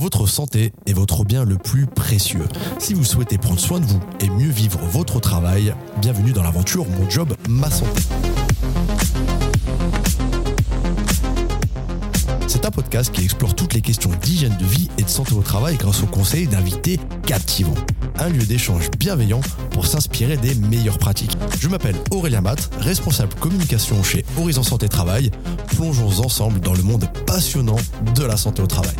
Votre santé est votre bien le plus précieux. Si vous souhaitez prendre soin de vous et mieux vivre votre travail, bienvenue dans l'aventure Mon Job, Ma Santé. C'est un podcast qui explore toutes les questions d'hygiène de vie et de santé au travail grâce aux conseils d'invités captivants. Un lieu d'échange bienveillant pour s'inspirer des meilleures pratiques. Je m'appelle Aurélien Matt, responsable communication chez Horizon Santé Travail. Plongeons ensemble dans le monde passionnant de la santé au travail.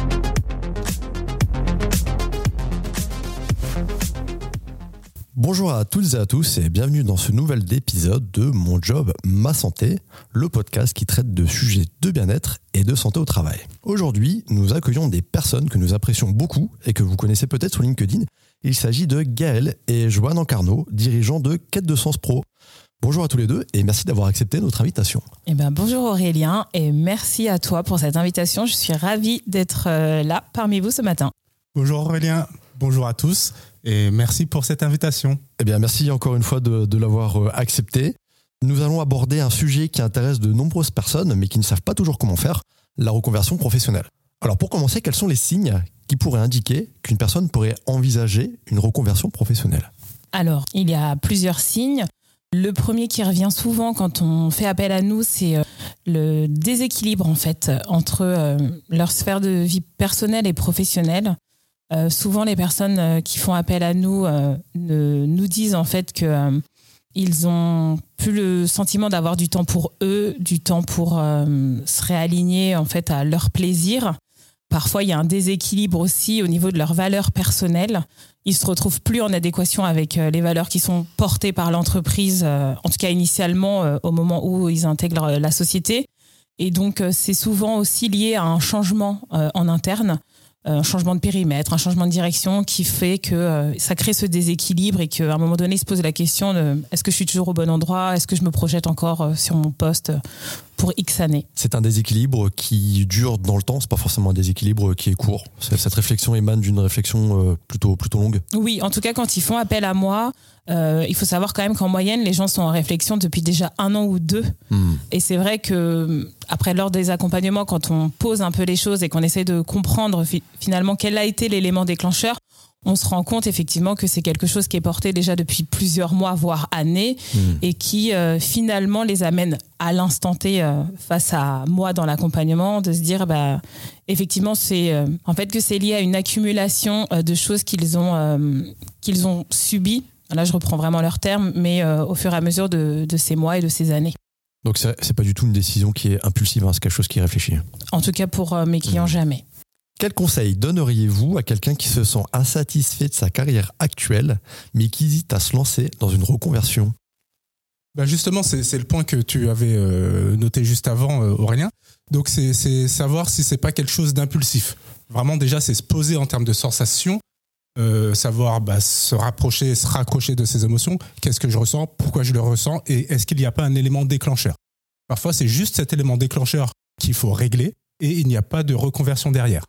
Bonjour à toutes et à tous et bienvenue dans ce nouvel épisode de Mon Job, Ma Santé, le podcast qui traite de sujets de bien-être et de santé au travail. Aujourd'hui, nous accueillons des personnes que nous apprécions beaucoup et que vous connaissez peut-être sur LinkedIn. Il s'agit de Gaël et Joanne Encarno, dirigeants de Quête de Sens Pro. Bonjour à tous les deux et merci d'avoir accepté notre invitation. Eh ben, bonjour Aurélien et merci à toi pour cette invitation. Je suis ravie d'être euh, là parmi vous ce matin. Bonjour Aurélien, bonjour à tous et merci pour cette invitation. Eh bien, merci encore une fois de, l'avoir euh, accepté. Nous allons aborder un sujet qui intéresse de nombreuses personnes, mais qui ne savent pas toujours comment faire, la reconversion professionnelle. Alors, pour commencer, quels sont les signes qui pourraient indiquer qu'une personne pourrait envisager une reconversion professionnelle? Alors, il y a plusieurs signes. Le premier qui revient souvent quand on fait appel à nous, c'est euh, le déséquilibre en fait entre euh, leur sphère de vie personnelle et professionnelle. Euh, souvent, les personnes euh, qui font appel à nous euh, nous disent en fait que ils ont plus le sentiment d'avoir du temps pour eux, du temps pour se réaligner en fait à leur plaisir. Parfois, il y a un déséquilibre aussi au niveau de leurs valeurs personnelles. Ils se retrouvent plus en adéquation avec les valeurs qui sont portées par l'entreprise, en tout cas initialement au moment où ils intègrent la société. Et donc, c'est souvent aussi lié à un changement en interne un changement de périmètre, un changement de direction qui fait que euh, ça crée ce déséquilibre et qu'à un moment donné, il se pose la question est-ce que je suis toujours au bon endroit? Est-ce que je me projette encore euh, sur mon poste pour X années C'est un déséquilibre qui dure dans le temps, c'est pas forcément un déséquilibre qui est court. Cette réflexion émane d'une réflexion euh, plutôt, plutôt longue Oui, en tout cas, quand ils font appel à moi, euh, il faut savoir quand même qu'en moyenne, les gens sont en réflexion depuis déjà un an ou deux. Hmm. Et c'est vrai que après lors des accompagnements, quand on pose un peu les choses et qu'on essaie de comprendre finalement quel a été l'élément déclencheur, on se rend compte effectivement que c'est quelque chose qui est porté déjà depuis plusieurs mois, voire années, hmm. et qui euh, finalement les amène à l'instant T euh, face à moi dans l'accompagnement, de se dire bah effectivement c'est en fait que c'est lié à une accumulation de choses qu'ils ont qu'ils ont subies Là, je reprends vraiment leurs termes, mais euh, au fur et à mesure de, ces mois et de ces années. Donc, c'est pas du tout une décision qui est impulsive, hein, c'est quelque chose qui est réfléchi. En tout cas, pour euh, mes clients, mmh. jamais. Quel conseil donneriez-vous à quelqu'un qui se sent insatisfait de sa carrière actuelle, mais qui hésite à se lancer dans une reconversion? Bah Justement, c'est le point que tu avais euh, noté juste avant, Aurélien. Donc, c'est savoir si c'est pas quelque chose d'impulsif. Vraiment, déjà, c'est se poser en termes de sensation euh, savoir bah, se rapprocher, se raccrocher de ses émotions. Qu'est-ce que je ressens? Pourquoi je le ressens? Et est-ce qu'il n'y a pas un élément déclencheur? Parfois, c'est juste cet élément déclencheur qu'il faut régler et il n'y a pas de reconversion derrière.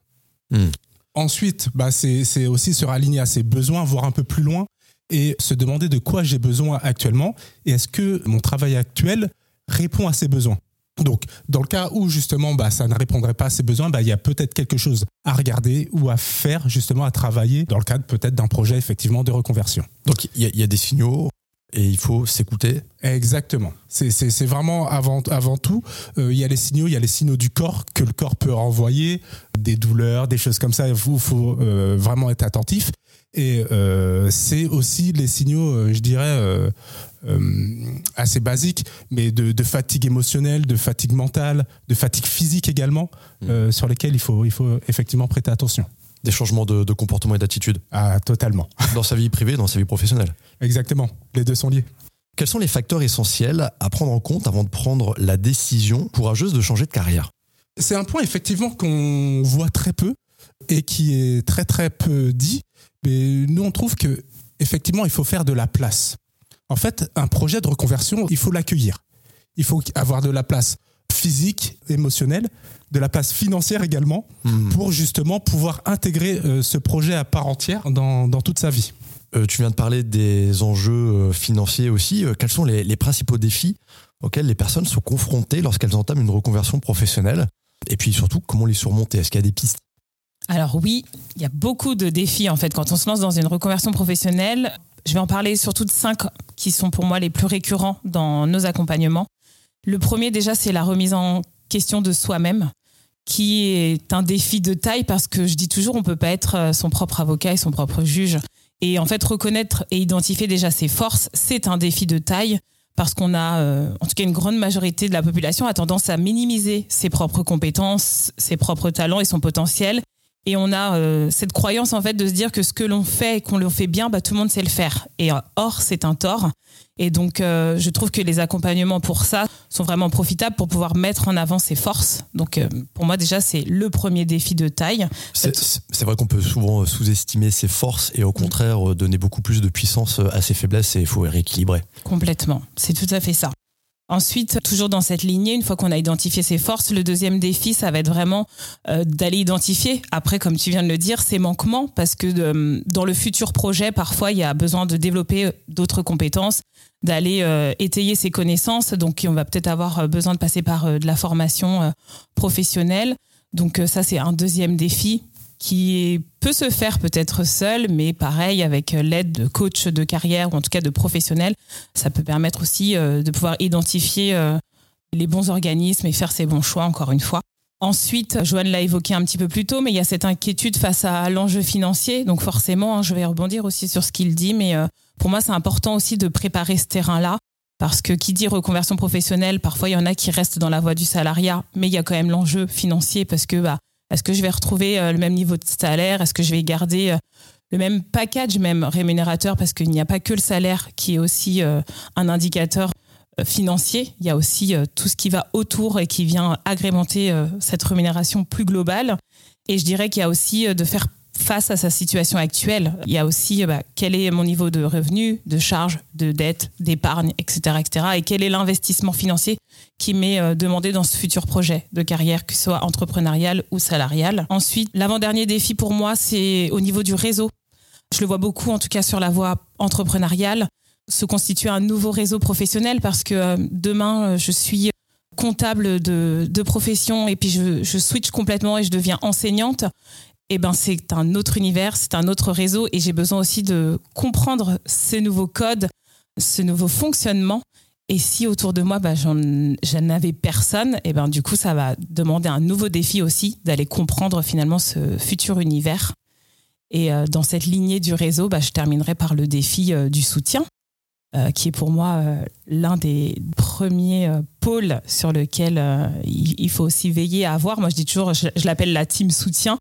Hmm. Ensuite, bah, c'est aussi se raligner à ses besoins, voir un peu plus loin et se demander de quoi j'ai besoin actuellement et est-ce que mon travail actuel répond à ces besoins. Donc, dans le cas où justement bah, ça ne répondrait pas à ses besoins, bah, il y a peut-être quelque chose à regarder ou à faire, justement à travailler dans le cadre peut-être d'un projet effectivement de reconversion. Donc, il y, a des signaux et il faut s'écouter. Exactement. C'est vraiment avant, avant tout, euh, il y a les signaux, il y a les signaux du corps que le corps peut renvoyer, des douleurs, des choses comme ça. Il faut, faut euh, vraiment être attentif. Et euh, c'est aussi les signaux, je dirais, assez basique, mais de, fatigue émotionnelle, de fatigue mentale, de fatigue physique également, mm. sur lesquels il faut, il faut effectivement prêter attention. Des changements de, comportement et d'attitude Ah, totalement. Dans sa vie privée, dans sa vie professionnelle Exactement, les deux sont liés. Quels sont les facteurs essentiels à prendre en compte avant de prendre la décision courageuse de changer de carrière? C'est un point effectivement qu'on voit très peu et qui est très très peu dit. Mais nous, on trouve que effectivement, il faut faire de la place. En fait, un projet de reconversion, il faut l'accueillir. Il faut avoir de la place physique, émotionnelle, de la place financière également, hmm. pour justement pouvoir intégrer euh, ce projet à part entière dans, toute sa vie. Euh, tu viens de parler des enjeux euh, financiers aussi. quels sont les, principaux défis auxquels les personnes sont confrontées lorsqu'elles entament une reconversion professionnelle? Et puis surtout, comment les surmonter? Est-ce qu'il y a des pistes? Alors oui, il y a beaucoup de défis en fait quand on se lance dans une reconversion professionnelle. Je vais en parler surtout de cinq qui sont pour moi les plus récurrents dans nos accompagnements. Le premier déjà, c'est la remise en question de soi-même qui est un défi de taille parce que je dis toujours on peut pas être euh, son propre avocat et son propre juge. Et en fait, reconnaître et identifier déjà ses forces, c'est un défi de taille parce qu'on a, euh, en tout cas une grande majorité de la population a tendance à minimiser ses propres compétences, ses propres talents et son potentiel. Et on a euh, cette croyance en fait de se dire que ce que l'on fait et qu'on le fait bien, bah, tout le monde sait le faire. Et or, c'est un tort. Et donc, euh, je trouve que les accompagnements pour ça sont vraiment profitables pour pouvoir mettre en avant ses forces. Donc, euh, pour moi, déjà, c'est le premier défi de taille. C'est vrai qu'on peut souvent sous-estimer ses forces et au contraire donner beaucoup plus de puissance à ses faiblesses et il faut rééquilibrer. Complètement. C'est tout à fait ça. Ensuite, toujours dans cette lignée, une fois qu'on a identifié ses forces, le deuxième défi, ça va être vraiment euh, d'aller identifier, après, comme tu viens de le dire, ses manquements, parce que euh, dans le futur projet, parfois, il y a besoin de développer d'autres compétences, d'aller euh, étayer ses connaissances. Donc, on va peut-être avoir besoin de passer par de la formation professionnelle. Donc, ça, c'est un deuxième défi qui peut se faire peut-être seul, mais pareil, avec l'aide de coach de carrière ou en tout cas de professionnels, ça peut permettre aussi euh, de pouvoir identifier euh, les bons organismes et faire ses bons choix, encore une fois. Ensuite, Joanne l'a évoqué un petit peu plus tôt, mais il y a cette inquiétude face à l'enjeu financier. Donc forcément, hein, je vais rebondir aussi sur ce qu'il dit, mais euh, pour moi, c'est important aussi de préparer ce terrain-là. Parce que qui dit reconversion professionnelle, parfois il y en a qui restent dans la voie du salariat, mais il y a quand même l'enjeu financier parce que bah, est-ce que je vais retrouver euh, le même niveau de salaire? Est-ce que je vais garder euh, le même package, même rémunérateur? Parce qu'il n'y a pas que le salaire qui est aussi euh, un indicateur financier. Il y a aussi tout ce qui va autour et qui vient agrémenter cette rémunération plus globale. Et je dirais qu'il y a aussi de faire face à sa situation actuelle. Il y a aussi bah, quel est mon niveau de revenu, de charges, de dette, d'épargne, etc., etc. Et quel est l'investissement financier qui m'est euh, demandé dans ce futur projet de carrière, que ce soit entrepreneurial ou salarial. Ensuite, l'avant-dernier défi pour moi, c'est au niveau du réseau. Je le vois beaucoup, en tout cas sur la voie entrepreneuriale, se constituer un nouveau réseau professionnel parce que euh, demain, euh, je suis comptable de, de profession et puis je, je switch complètement et je deviens enseignante eh ben c'est un autre univers, c'est un autre réseau et j'ai besoin aussi de comprendre ces nouveaux codes, ce nouveau fonctionnement. Et si autour de moi, bah, j'en avais personne, et eh ben du coup, ça va demander un nouveau défi aussi d'aller comprendre finalement ce futur univers. Et euh, dans cette lignée du réseau, bah, je terminerai par le défi euh, du soutien, euh, qui est pour moi l'un des premiers pôles sur lequel il, faut aussi veiller à avoir. Moi, je dis toujours, je l'appelle la team soutien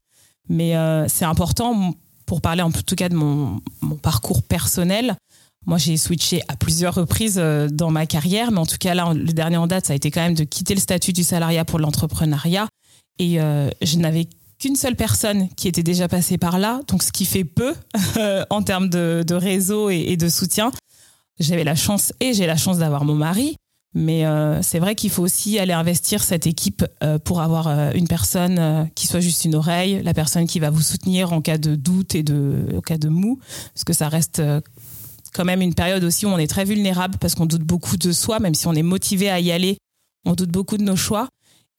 mais euh, c'est important pour parler en tout cas de mon, parcours personnel. Moi, j'ai switché à plusieurs reprises euh, dans ma carrière, mais en tout cas, là, le dernier en date, ça a été quand même de quitter le statut du salariat pour l'entrepreneuriat. Et euh, je n'avais qu'une seule personne qui était déjà passée par là, donc ce qui fait peu en termes de, réseau et, de soutien. J'avais la chance et j'ai la chance d'avoir mon mari, mais euh, c'est vrai qu'il faut aussi aller investir cette équipe euh, pour avoir euh, une personne qui soit juste une oreille, la personne qui va vous soutenir en cas de doute et de, cas de mou, parce que ça reste quand même une période aussi où on est très vulnérable parce qu'on doute beaucoup de soi, même si on est motivé à y aller, on doute beaucoup de nos choix.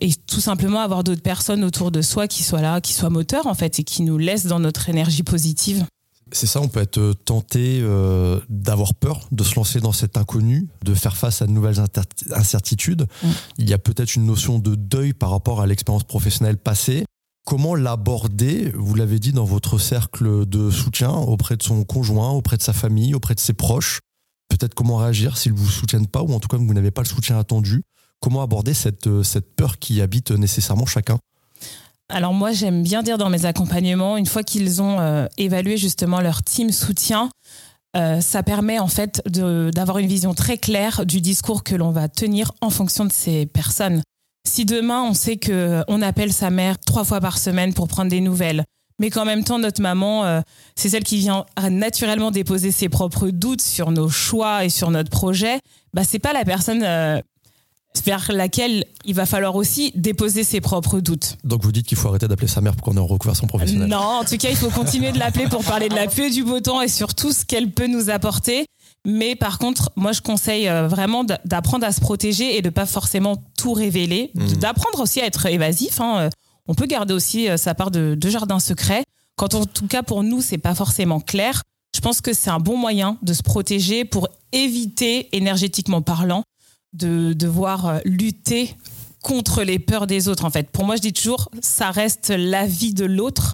Et tout simplement avoir d'autres personnes autour de soi qui soient là, qui soient moteurs en fait et qui nous laissent dans notre énergie positive. C'est ça, on peut être euh, tenté euh, d'avoir peur de se lancer dans cet inconnu, de faire face à de nouvelles incertitudes. Mm. Il y a peut-être une notion de deuil par rapport à l'expérience professionnelle passée. Comment l'aborder, vous l'avez dit, dans votre cercle de soutien auprès de son conjoint, auprès de sa famille, auprès de ses proches? Peut-être comment réagir s'ils ne vous soutiennent pas ou en tout cas vous n'avez pas le soutien attendu? Comment aborder cette, euh, cette peur qui habite nécessairement chacun? Alors moi, j'aime bien dire dans mes accompagnements, une fois qu'ils ont euh, évalué justement leur team soutien, euh, ça permet en fait d'avoir une vision très claire du discours que l'on va tenir en fonction de ces personnes. Si demain on sait que on appelle sa mère trois fois par semaine pour prendre des nouvelles, mais qu'en même temps notre maman, euh, c'est celle qui vient naturellement déposer ses propres doutes sur nos choix et sur notre projet, bah c'est pas la personne vers laquelle il va falloir aussi déposer ses propres doutes. Donc vous dites qu'il faut arrêter d'appeler sa mère pour qu'on est en reconversion professionnelle Non, en tout cas, il faut continuer de l'appeler pour parler de la pluie et du beau temps et surtout ce qu'elle peut nous apporter. Mais par contre, moi, je conseille euh, vraiment d'apprendre à se protéger et de pas forcément tout révéler, mmh. d'apprendre aussi à être évasif. Hein. On peut garder aussi sa part de, de jardin secret. Quand en tout cas pour nous, c'est pas forcément clair, je pense que c'est un bon moyen de se protéger pour éviter, énergétiquement parlant, de devoir lutter contre les peurs des autres. En fait, pour moi, je dis toujours, ça reste la vie de l'autre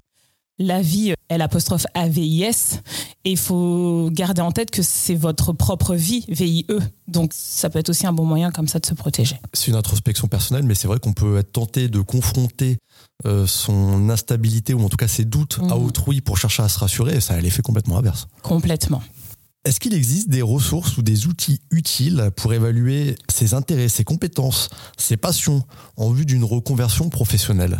la vie, L apostrophe A-V-I-S, et il faut garder en tête que c'est votre propre vie, VIE. Donc ça peut être aussi un bon moyen comme ça de se protéger. C'est une introspection personnelle, mais c'est vrai qu'on peut être tenté de confronter euh, son instabilité, ou en tout cas ses doutes à mhm. autrui pour chercher à se rassurer, et ça a l'effet complètement inverse. Complètement. Est-ce qu'il existe des ressources ou des outils utiles pour évaluer ses intérêts, ses compétences, ses passions en vue d'une reconversion professionnelle?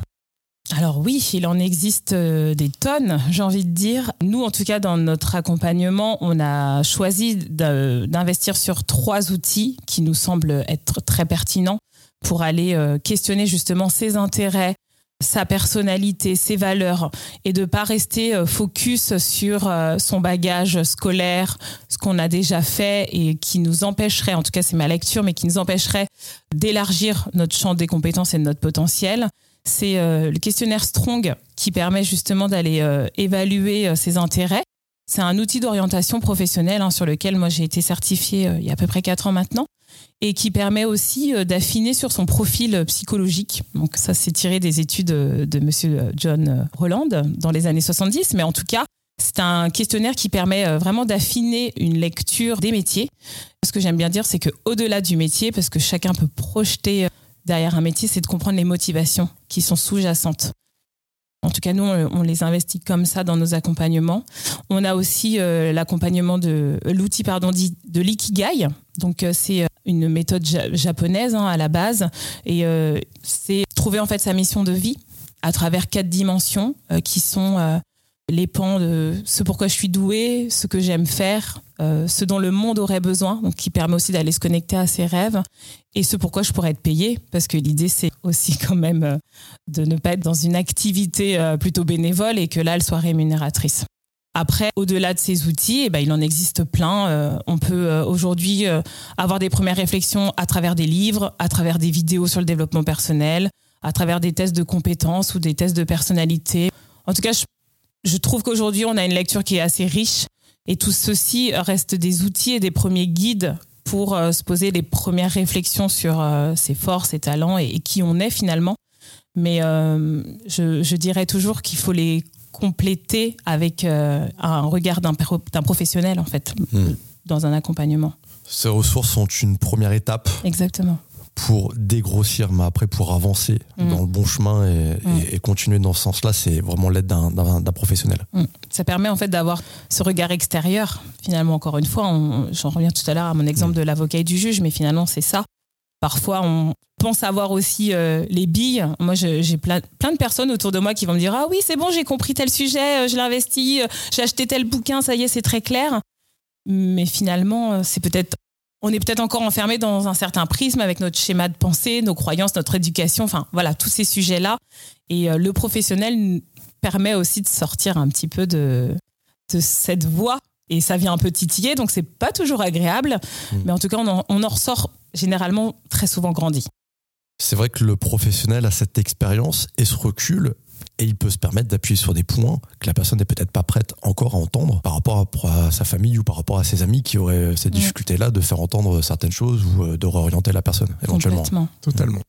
Alors oui, il en existe euh, des tonnes, j'ai envie de dire. Nous, en tout cas, dans notre accompagnement, on a choisi d'investir sur trois outils qui nous semblent être très pertinents pour aller euh, questionner justement ses intérêts, sa personnalité, ses valeurs et de pas rester euh, focus sur son bagage scolaire, ce qu'on a déjà fait et qui nous empêcherait, en tout cas c'est ma lecture, mais qui nous empêcherait d'élargir notre champ des compétences et de notre potentiel c'est euh, le questionnaire Strong qui permet justement d'aller euh, évaluer euh, ses intérêts. C'est un outil d'orientation professionnelle hein, sur lequel moi j'ai été certifiée il y a à peu près quatre ans maintenant et qui permet aussi d'affiner sur son profil psychologique. Donc ça c'est tiré des études de monsieur John Roland dans les années 70, mais en tout cas c'est un questionnaire qui permet vraiment d'affiner une lecture des métiers. Ce que j'aime bien dire, c'est que au-delà du métier, parce que chacun peut projeter derrière un métier, c'est de comprendre les motivations qui sont sous-jacentes. En tout cas, nous, on les investit comme ça dans nos accompagnements. On a aussi euh, l'accompagnement de l'outil pardon de l'ikigai. Donc, euh, c'est euh, une méthode japonaise hein, à la base, et c'est trouver en fait sa mission de vie à travers quatre dimensions qui sont les pans de ce pourquoi je suis doué, ce que j'aime faire, euh, ce dont le monde aurait besoin, donc qui permet aussi d'aller se connecter à ses rêves, et ce pourquoi je pourrais être payé, parce que l'idée c'est aussi quand même euh, de ne pas être dans une activité euh, plutôt bénévole et que là elle soit rémunératrice. Après, au-delà de ces outils, eh ben, il en existe plein. on peut aujourd'hui avoir des premières réflexions à travers des livres, à travers des vidéos sur le développement personnel, à travers des tests de compétences ou des tests de personnalité. En tout cas, je je trouve qu'aujourd'hui, on a une lecture qui est assez riche et tout ceci reste des outils et des premiers guides pour euh, se poser les premières réflexions sur euh, ses forces, ses talents et, qui on est finalement. Mais euh, je, dirais toujours qu'il faut les compléter avec un regard d'un professionnel, en fait, hmm. dans un accompagnement. Ces ressources sont une première étape. Exactement pour dégrossir, mais après pour avancer mm. dans le bon chemin mm. et, continuer dans ce sens-là, c'est vraiment l'aide d'un professionnel. Mm. Ça permet en fait d'avoir ce regard extérieur. Finalement, encore une fois, j'en reviens tout à l'heure à mon exemple de l'avocat et du juge, mais finalement c'est ça. Parfois, on pense avoir aussi euh, les billes. Moi, j'ai plein, plein de personnes autour de moi qui vont me dire Ah oui, c'est bon, j'ai compris tel sujet, euh, je l'investis, euh, j'ai acheté tel bouquin, ça y est, c'est très clair. Mais finalement, c'est peut-être on est peut-être encore enfermé dans un certain prisme avec notre schéma de pensée, nos croyances, notre éducation, enfin voilà, tous ces sujets-là. Et euh, le professionnel permet aussi de sortir un petit peu de, de cette voie. Et ça vient un peu titiller, donc c'est pas toujours agréable. Mmh. Mais en tout cas, on en, on en ressort généralement très souvent grandi. C'est vrai que le professionnel a cette expérience et ce recul et il peut se permettre d'appuyer sur des points que la personne n'est peut-être pas prête encore à entendre par rapport à, sa famille ou par rapport à ses amis qui auraient cette difficulté-là de faire entendre certaines choses ou euh, de réorienter la personne éventuellement. Totalement.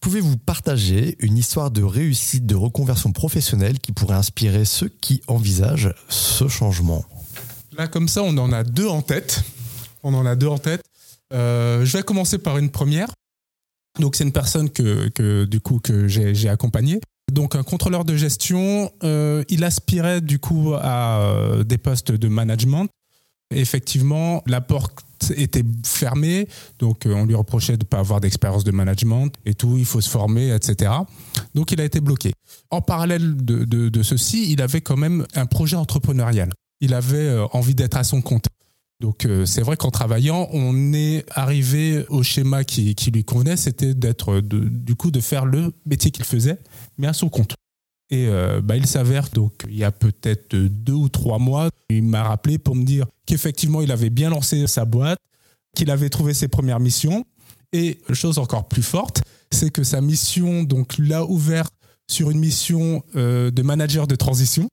Pouvez-vous partager une histoire de réussite de reconversion professionnelle qui pourrait inspirer ceux qui envisagent ce changement? Là, comme ça, on en a deux en tête. On en a deux en tête. Euh, je vais commencer par une première. Donc, c'est une personne que, que du coup que j'ai accompagnée donc un contrôleur de gestion, euh, il aspirait du coup à euh, des postes de management. Effectivement, la porte était fermée, donc euh, on lui reprochait de ne pas avoir d'expérience de management et tout, il faut se former, etc. Donc il a été bloqué. En parallèle de, de ceci, il avait quand même un projet entrepreneurial. Il avait envie d'être à son compte. Donc c'est vrai qu'en travaillant, on est arrivé au schéma qui, lui convenait, c'était d'être du coup de faire le métier qu'il faisait, mais à son compte. Et euh, bah, il s'avère donc il y a peut-être deux ou trois mois, il m'a rappelé pour me dire qu'effectivement il avait bien lancé sa boîte, qu'il avait trouvé ses premières missions. Et chose encore plus forte, c'est que sa mission donc l'a ouvert sur une mission euh, de manager de transition.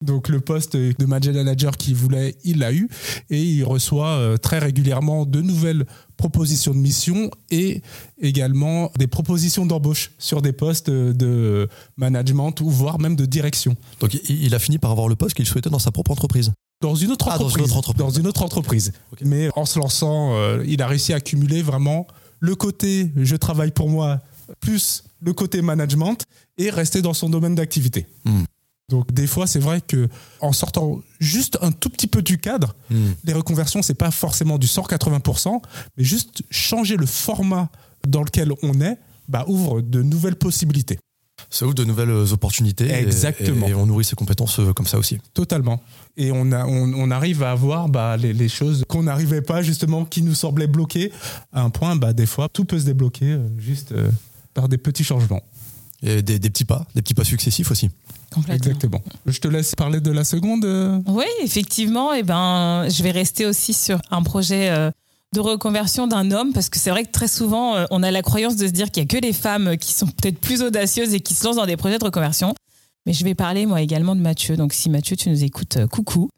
Donc le poste de manager qu'il voulait, il l'a eu et il reçoit euh, très régulièrement de nouvelles propositions de mission et également des propositions d'embauche sur des postes de management ou voire même de direction. Donc il a fini par avoir le poste qu'il souhaitait dans sa propre entreprise. Dans une autre Ah, dans une entreprise. autre entreprise. Dans une autre entreprise. Mais en se lançant, euh, il a réussi à cumuler vraiment le côté je travaille pour moi plus le côté management et rester dans son domaine d'activité. Hmm. Donc des fois, c'est vrai que en sortant juste un tout petit peu du cadre, Hmm. les reconversions, c'est pas forcément du 180%, mais juste changer le format dans lequel on est, bah, ouvre de nouvelles possibilités. Ça ouvre de nouvelles opportunités. et- Exactement. Et, on nourrit ses compétences euh, comme ça aussi. Totalement. Et on, a, on, on arrive à avoir bah, les, les choses qu'on n'arrivait pas, justement, qui nous semblaient bloquées, à un point, bah, des fois, tout peut se débloquer euh, juste euh, par des petits changements. Et des, des petits pas, des petits pas successifs aussi. Complètement. Exactement. Je te laisse parler de la seconde. euh. Oui, effectivement. Et ben, je vais rester aussi sur un projet euh, de reconversion d'un homme parce que c'est vrai que très souvent, euh, on a la croyance de se dire qu'il y a que les femmes qui sont peut-être plus audacieuses et qui se lancent dans des projets de reconversion. Mais je vais parler moi également de Mathieu. Donc si Mathieu, tu nous écoutes, euh, coucou.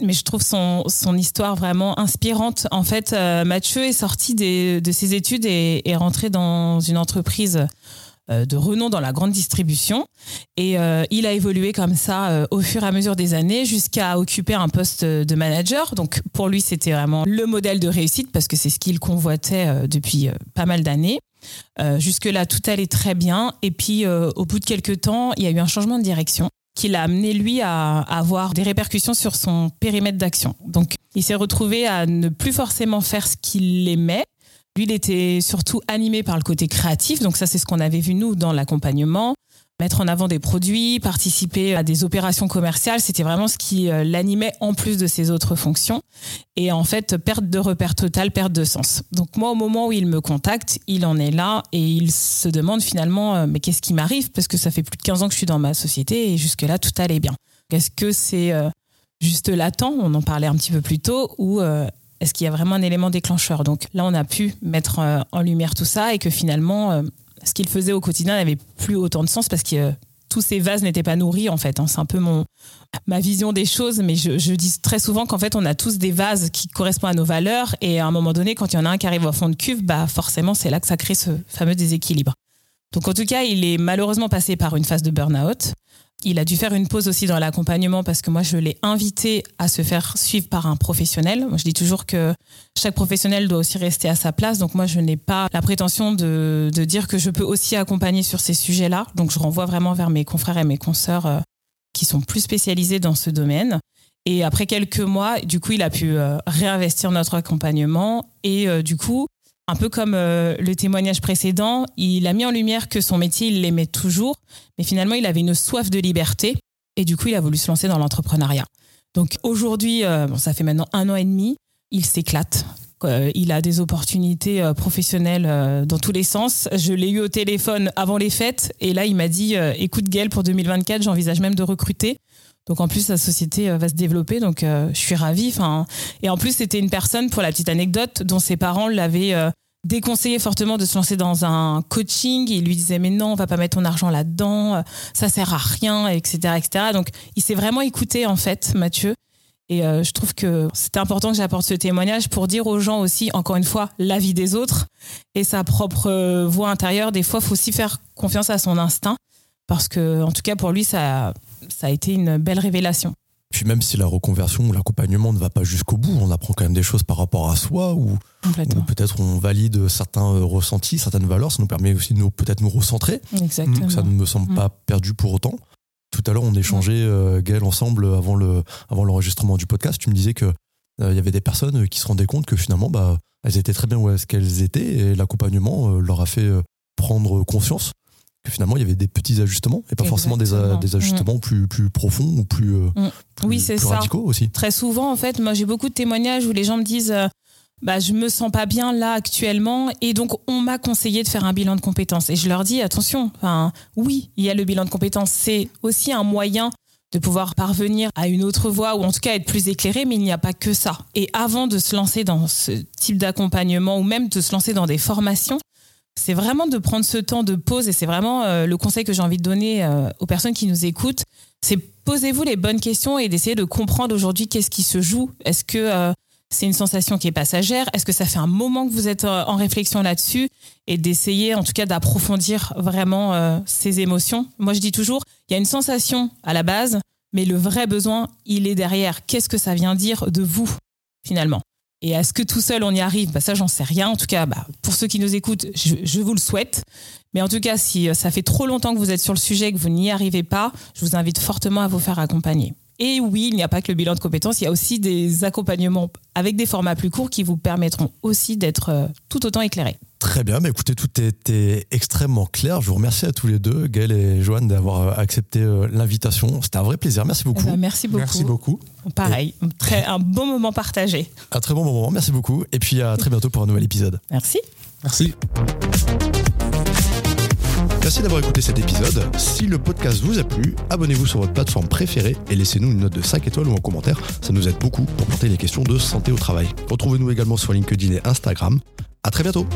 Mais je trouve son, son histoire vraiment inspirante. En fait, Mathieu est sorti des- de ses études et est rentré dans une entreprise de renom dans la grande distribution. Et euh, il a évolué comme ça euh, au fur et à mesure des années jusqu'à occuper un poste de manager. Donc pour lui, c'était vraiment le modèle de réussite parce que c'est ce qu'il convoitait euh, depuis euh, pas mal d'années. Euh, Jusque-là, tout allait très bien. Et puis, euh, au bout de quelques temps, il y a eu un changement de direction qui l'a amené, lui, à avoir des répercussions sur son périmètre d'action. Donc, il s'est retrouvé à ne plus forcément faire ce qu'il aimait. Lui, il était surtout animé par le côté créatif. Donc, ça, c'est ce qu'on avait vu, nous, dans l'accompagnement mettre en avant des produits, participer à des opérations commerciales, c'était vraiment ce qui euh, l'animait en plus de ses autres fonctions. Et en fait, perte de repère totale, perte de sens. Donc moi, au moment où il me contacte, il en est là et il se demande finalement, euh, mais qu'est-ce qui m'arrive? Parce que ça fait plus de 15 ans que je suis dans ma société et jusque-là, tout allait bien. Est-ce que c'est euh, juste latent? On en parlait un petit peu plus tôt. Ou est-ce qu'il y a vraiment un élément déclencheur? Donc là, on a pu mettre euh, en lumière tout ça et que finalement, euh, ce qu'il faisait au quotidien n'avait plus autant de sens parce que euh, tous ces vases n'étaient pas nourris en fait. hein. C'est un peu mon ma vision des choses, mais je, dis très souvent qu'en fait on a tous des vases qui correspondent à nos valeurs et à un moment donné, quand il y en a un qui arrive au fond de cuve, bah forcément c'est là que ça crée ce fameux déséquilibre. Donc en tout cas, il est malheureusement passé par une phase de burn-out. Il a dû faire une pause aussi dans l'accompagnement parce que moi, je l'ai invité à se faire suivre par un professionnel. Moi, je dis toujours que chaque professionnel doit aussi rester à sa place. Donc moi, je n'ai pas la prétention de, de dire que je peux aussi accompagner sur ces sujets-là. Donc je renvoie vraiment vers mes confrères et mes consoeurs euh, qui sont plus spécialisés dans ce domaine. Et après quelques mois, du coup, il a pu euh, réinvestir notre accompagnement. Et euh, du coup, un peu comme euh, le témoignage précédent, il a mis en lumière que son métier, il l'aimait toujours, mais finalement, il avait une soif de liberté. Et du coup, il a voulu se lancer dans l'entrepreneuriat. Donc aujourd'hui, euh, ça fait maintenant un an et demi, il s'éclate. Euh, il a des opportunités professionnelles dans tous les sens. Je l'ai eu au téléphone avant les fêtes et là, il m'a dit Écoute, Gaël, pour 2024, j'envisage même de recruter. Donc en plus, la société euh, va se développer, donc euh, je suis ravie. Et en plus, c'était une personne, pour la petite anecdote, dont ses parents l'avaient euh, déconseillé fortement de se lancer dans un coaching. Ils lui disaient mais non, on va pas mettre ton argent là-dedans, ça sert à rien, etc., etc. Donc il s'est vraiment écouté en fait, Mathieu. Et je trouve que c'était important que j'apporte ce témoignage pour dire aux gens aussi, encore une fois, l'avis des autres et sa propre voix intérieure. Des fois, faut aussi faire confiance à son instinct parce que, en tout cas, pour lui, ça, ça a été une belle révélation. Puis même si la reconversion ou l'accompagnement ne va pas jusqu'au bout, on apprend quand même des choses par rapport à soi ou, peut-être on valide certains euh, ressentis, certaines valeurs. Ça nous permet aussi de nous peut-être nous recentrer. Exactement. Donc ça ne me semble Mm. pas perdu pour autant. Tout à l'heure, on échangeait, euh, Gaël, ensemble avant le avant l'enregistrement du podcast. Tu me disais que euh, il y avait des personnes qui se rendaient compte que finalement, bah, elles étaient très bien où est-ce qu'elles étaient et l'accompagnement euh, leur a fait euh, prendre conscience que finalement il y avait des petits ajustements et pas forcément des, a- Exactement. des ajustements plus plus profonds ou plus, euh, Mm. plus- Oui, plus ça. radicaux aussi. Très souvent, en fait, moi j'ai beaucoup de témoignages où les gens me disent euh, bah, je me sens pas bien là actuellement et donc on m'a conseillé de faire un bilan de compétences. Et je leur dis attention, enfin, oui, il y a le bilan de compétences, c'est aussi un moyen de pouvoir parvenir à une autre voie ou en tout cas être plus éclairé, mais il n'y a pas que ça. Et avant de se lancer dans ce type d'accompagnement ou même de se lancer dans des formations, c'est vraiment de prendre ce temps de pause et c'est vraiment euh, le conseil que j'ai envie de donner euh, aux personnes qui nous écoutent. C'est posez-vous les bonnes questions et d'essayer de comprendre aujourd'hui qu'est-ce qui se joue. Est-ce que euh, c'est une sensation qui est passagère? Est-ce que ça fait un moment que vous êtes en réflexion là-dessus? Et d'essayer en tout cas d'approfondir vraiment ces émotions. Moi je dis toujours, il y a une sensation à la base, mais le vrai besoin, il est derrière. Qu'est-ce que ça vient dire de vous finalement? Et est-ce que tout seul on y arrive? Bah Ça, j'en sais rien. En tout cas, bah, pour ceux qui nous écoutent, je, vous le souhaite. Mais en tout cas, si euh, ça fait trop longtemps que vous êtes sur le sujet et que vous n'y arrivez pas, je vous invite fortement à vous faire accompagner. Et oui, il n'y a pas que le bilan de compétences, il y a aussi des accompagnements avec des formats plus courts qui vous permettront aussi d'être euh, tout autant éclairés. Très bien, mais écoutez, tout était extrêmement clair. Je vous remercie à tous les deux, Gaël et Joanne, d'avoir euh, accepté euh, l'invitation. C'était un vrai plaisir. Merci beaucoup. Eh ben, merci beaucoup. Merci beaucoup. Pareil, très, un bon moment partagé. Un très bon moment, merci beaucoup. Et puis à très bientôt pour un nouvel épisode. Merci. Merci. Merci d'avoir écouté cet épisode. Si le podcast vous a plu, abonnez-vous sur votre plateforme préférée et laissez-nous une note de 5 étoiles ou un commentaire. Ça nous aide beaucoup pour porter les questions de santé au travail. Retrouvez-nous également sur LinkedIn et Instagram. À très bientôt.